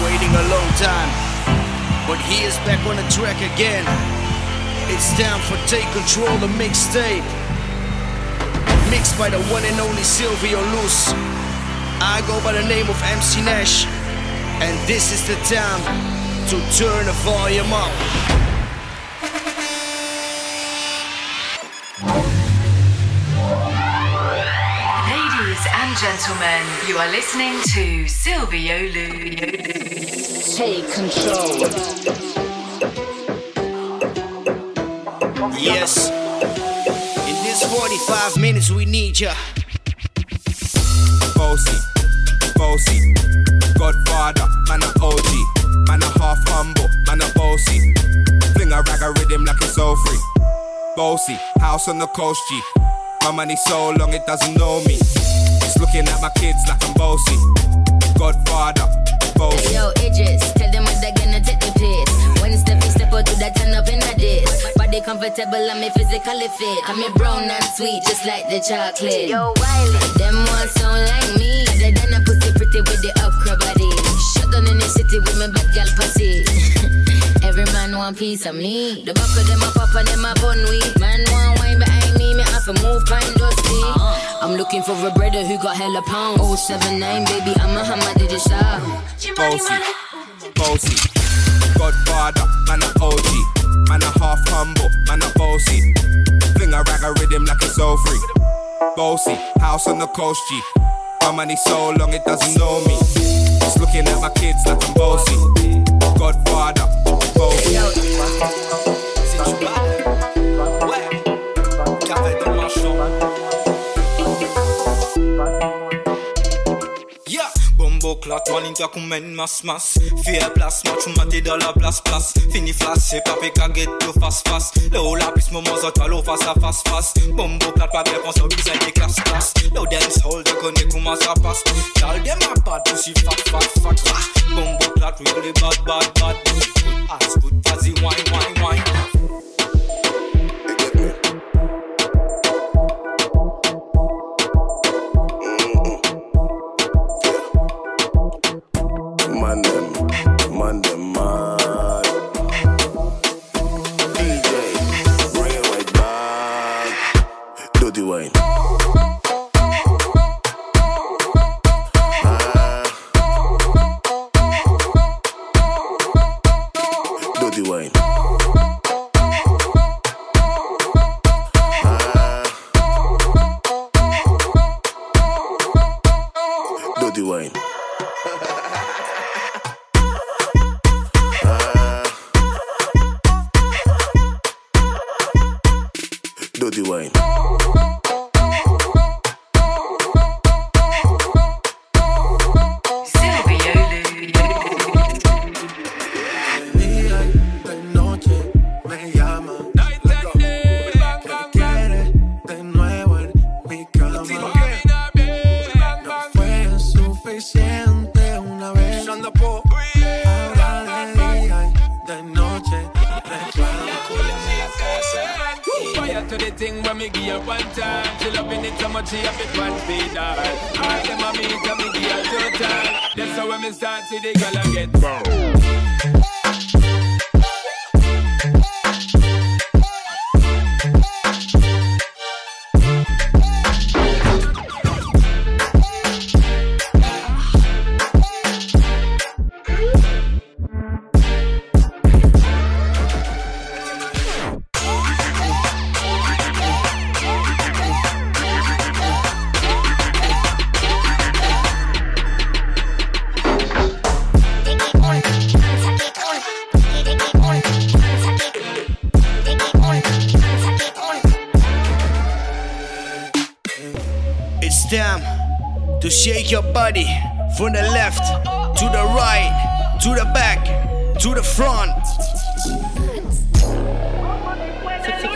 waiting a long time. But he is back on the track again. It's time for Take Control, the mixtape. Mixed by the one and only Silvio Luz. I go by the name of MC Nash. And this is the time to turn the volume up. And gentlemen, you are listening to Silvio Luz. Take control. Yes. In this 45 minutes, we need ya. Bossy, bossy, Godfather, man a OG, man a half humble, man a bossy. Fling a rag a rhythm like it's all free. Bossy, house on the coast G. My money so long it doesn't know me. It's looking at my kids like I'm bossy. Godfather, bossy. Yo, Idris, tell them what they're gonna take the piss. When Steffi step out to that turn up in the this. Body comfortable, I'm physically fit. I'm a brown and sweet, just like the chocolate. Yo, Wiley, them ones sound like me. Other than a pussy pretty with the upcra body. Shut down in the city with my bad gal pussy. Every man want piece of me. The back of them a pop and them a bun weed. Man want wine behind me, me have to move kind dusty. I'm looking for a brother who got hella pounds. 079, baby, I'm a hammer, did you shout? Bossy, bossy, Godfather, man a OG, man a half humble, man a bossy. Fling a rag a rhythm like it's all free. Bossy, house on the coast G. My money so long it doesn't know me. It's looking at my kids like I'm bossy. Godfather, bossy. Yeah, Bombo clat, one inta koumen mas mas Fie plas, match ou mate dans la place place Fini flash, pa pe ka get yo fast fast. Le ou la plis momo zot alo face à face face Bombo clat, pa bien kon so bizay de class class. Le dance hall, de konen kouman sa passe Gal dem a bad, pussy fat fat fat Bombo clat, really bad bad bad. Good ass, good fuzzy wine wine wine wine.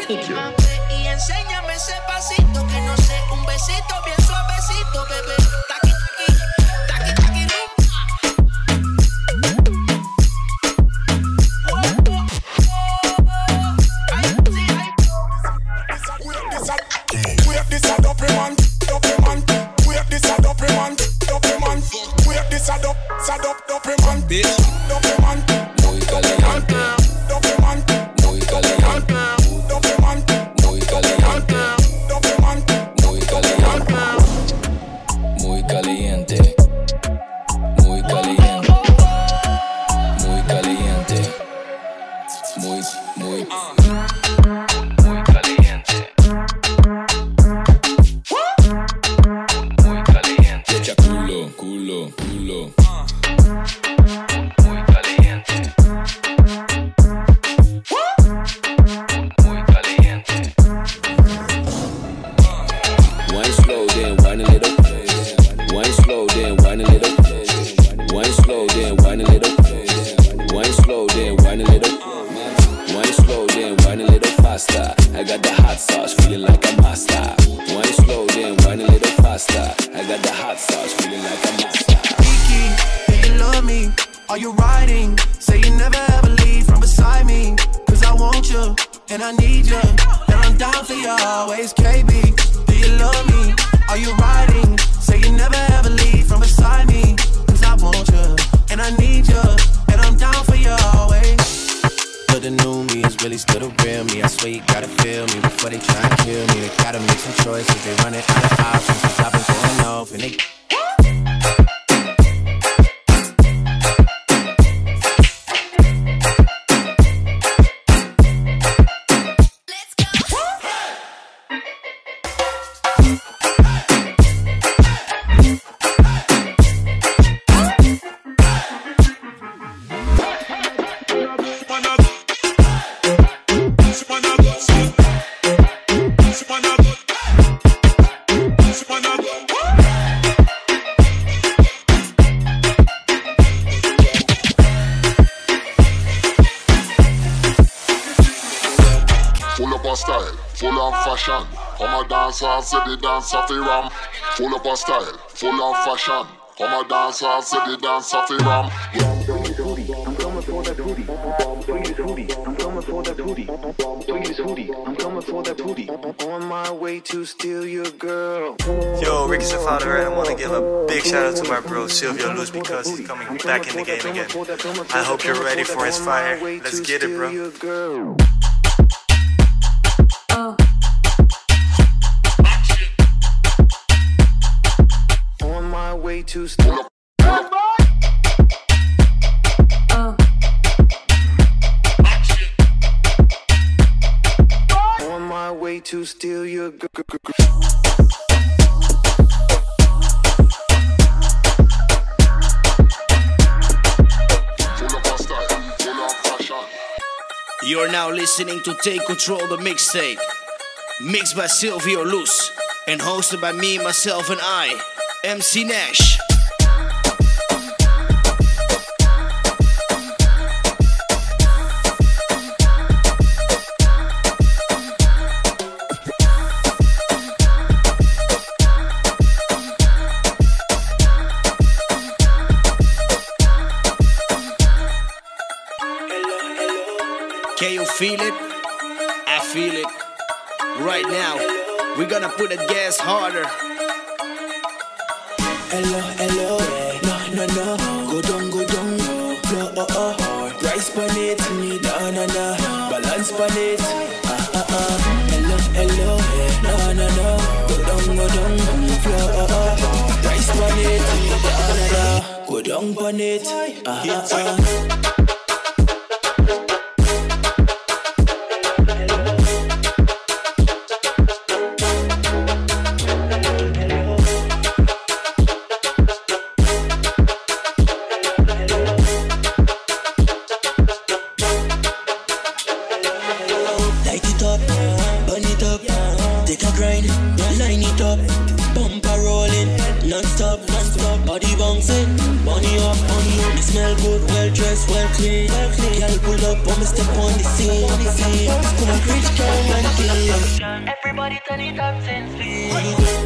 Y enséñame ese pasito que no sé, un besito bien suavecito, bebé. Full of fashion. Come a dancer, say the dance of the ram. Full up of style, full of fashion. Come a dancer, say the dance of the ram. On my way to steal your girl. Yo, Ricky Safado, and I want to give a big shout out to my bro Silvio Luz because he's coming back in the game again. I hope you're ready for his fire. Let's get it, bro. On my way to steal. On my way to steal your girl. You're now listening to Take Control the Mixtape, mixed by Silvio Luz and hosted by me, myself, and I, MC Nash. Can you feel it? I feel it. Right now, we're gonna put the gas harder. Hello, hello, no, no, no. Go down, go down, no, oh, oh. Price pan it, me, da, na, na. Balance pan it, ah, ah, ah. Hello, hello, no, no, no. Go down, go down, flow, oh, oh. Price pan it, me, da, na, na. Go down pan it, ah, ah, ah. Money up, money up. Me smell good, well dressed, well clean, well clean. Girl pull up, when me step on the scene, on the scene. Concrete girl clean. Everybody turn it up, ten speed.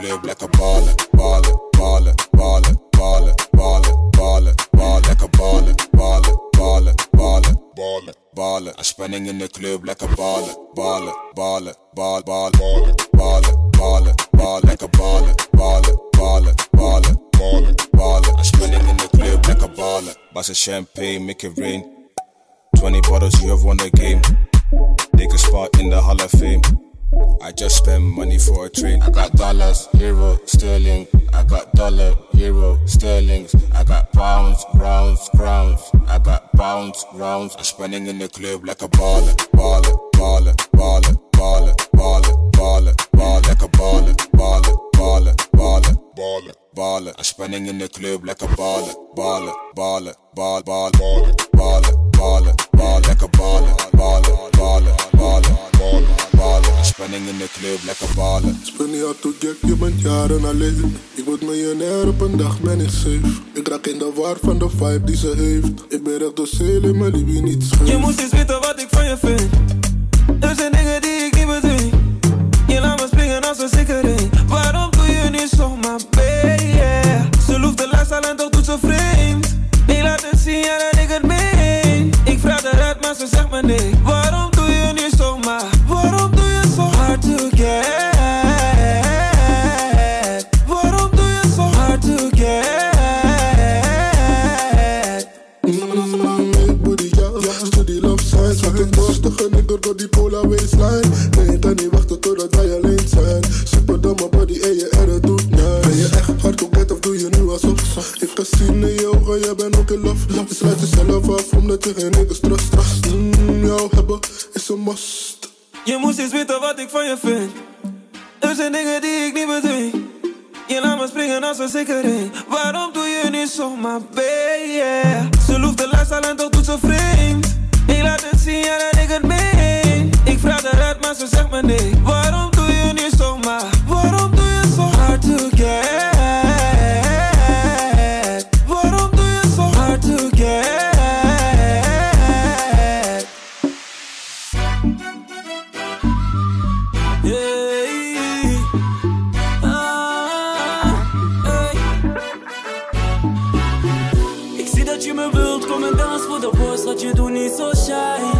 club like a baller, baller, baller, baller, baller, baller, baller, baller, like a baller, baller, baller, baller, baller, baller. I'm spinning in the club like a baller, baller, baller, ball, ball, baller, baller, baller, ball, like a baller, baller, baller, baller, baller, baller. I'm spinning in the club like a baller. Bust a champagne, make it rain. 20 bottles, you have won the game. Take a spot in the Hall of Fame. I just spend money for a train. I got dollars, euro, sterling. I got dollar, euro, sterlings. I got pounds, rounds, crowns. I got pounds, rounds. I'm spending in the club like a baller, baller, baller, baller, baller, baller, baller, baller, like a baller, baller, ballen. En spanning in de club, lekker ballen. Ballen, ballen, bal, bal, ballen. Ballen, ballen, bal, lekker ballen. Ballen, spanning in de club, lekker ballen. Ben niet hard to get, je bent jaren alleen. Ik word miljonair op een dag, ben ik safe. Ik raak in de war van de vibe die ze heeft. Ik ben recht door zeel in mijn liefie niet scheef. Je moest eens weten wat ik van je vind. Er zijn dingen die ik niet bedwing. Je laat me springen als een sikkering. Waarom doe je niet zomaar, baby? Ze loeft de laatste en toch doet ze vreemd. Ik laat het zien, ja, dat ik het meen. Ik vraag eruit, maar ze zegt me nee. Waarom signs. Wat een borstige nigger door die polar waistline. Nee, ik kan niet wachten totdat wij alleen zijn. Super domme body en je erre doet nice. Ben je echt hard to get of doe je nu alsof? Ik kan zien in je ogen, jij bent ook in love. Dus sluit jezelf af omdat je geen niggers trust. Mm, jou hebben is een must. Je moest eens weten wat ik van je vind. Er zijn dingen die ik niet bedwing. Je laat me springen als een sikkering. Waarom doe je niet zomaar, baby? Ze loeft de laatste en toch doet ze vreemd. Laat het zien, ja, dat ik het meen. Ik vraag eruit, maar ze zegt me nee. Waarom doe je niet zomaar? Zo shy.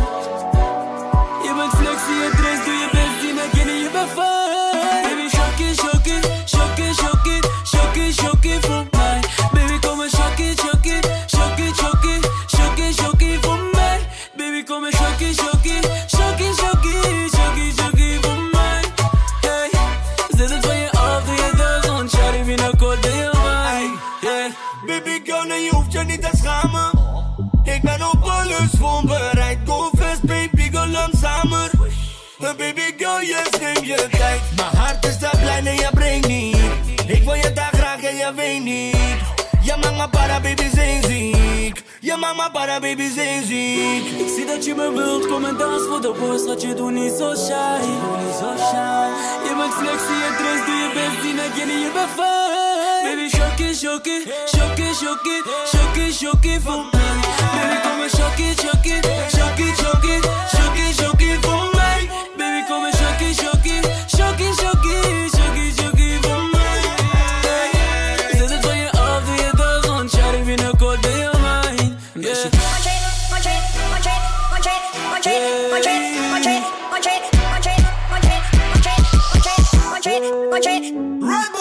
Uh, Baby girl, yes, neem je tijd. Mijn hart is daar blij, nee, je brengt niet. Ik wil je daar graag en je weet niet. Ja, mama, para, baby, zijn ziek. Ja, mama, para, baby, zijn ziek. Ik zie dat je me wilt, kom en dans voor de boys, wat je doet niet zo shy. Niet zo shy. Je bent flexie, je dress, doe je best, die naar je bent fine. Baby, shock it, shock it, shock it, shock it, shock it, shock it voor mij. Baby, kom en shock it, shock it, shock it, shock it, Red Bull.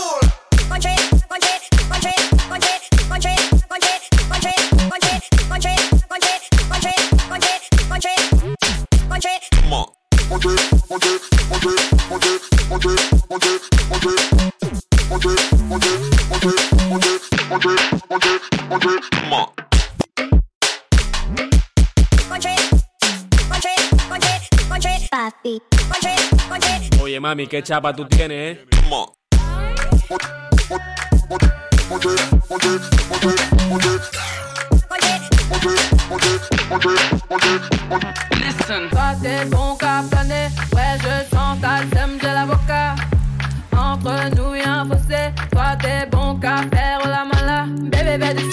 Mami, qué chapa tú tienes, eh? Listen. Toi t'es bon qu'à ouais je sens ta sème, j'ai l'avocat. Entre nous y'a un fossé, toi t'es bon qu'à faire la mala. Bébé bébé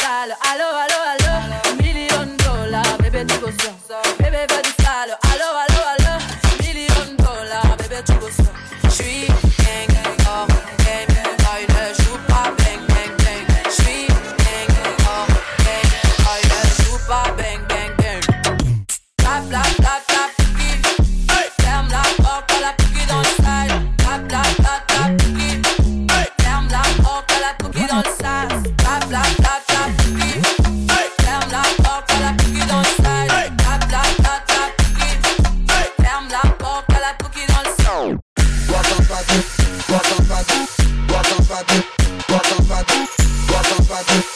Thank you.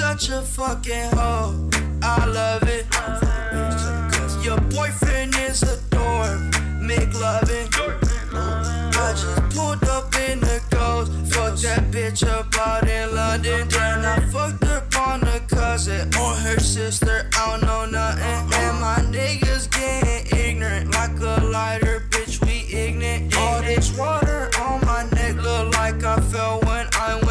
such a fucking hoe, I love it. Cause your boyfriend is a dork, make loving. I just pulled up in the ghost, fucked that bitch up out in London. Then I fucked up on a cousin or her sister, I don't know nothing. And my niggas getting ignorant like a lighter, bitch, we ignorant. All this water on my neck look like I fell when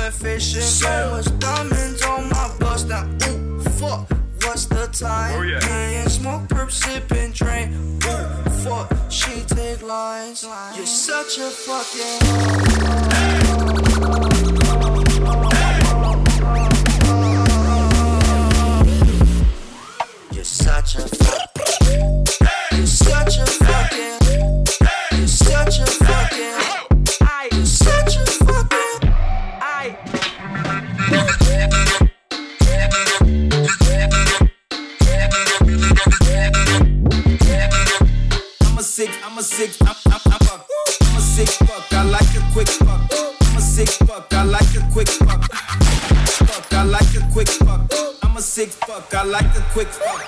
went fishing. So much diamonds on my bust now, ooh, fuck. What's the time? Oh, yeah. And smoke, perp, sipping, drink. Ooh, fuck, she take lines. You're such a fucking You're such a I like a quick fuck.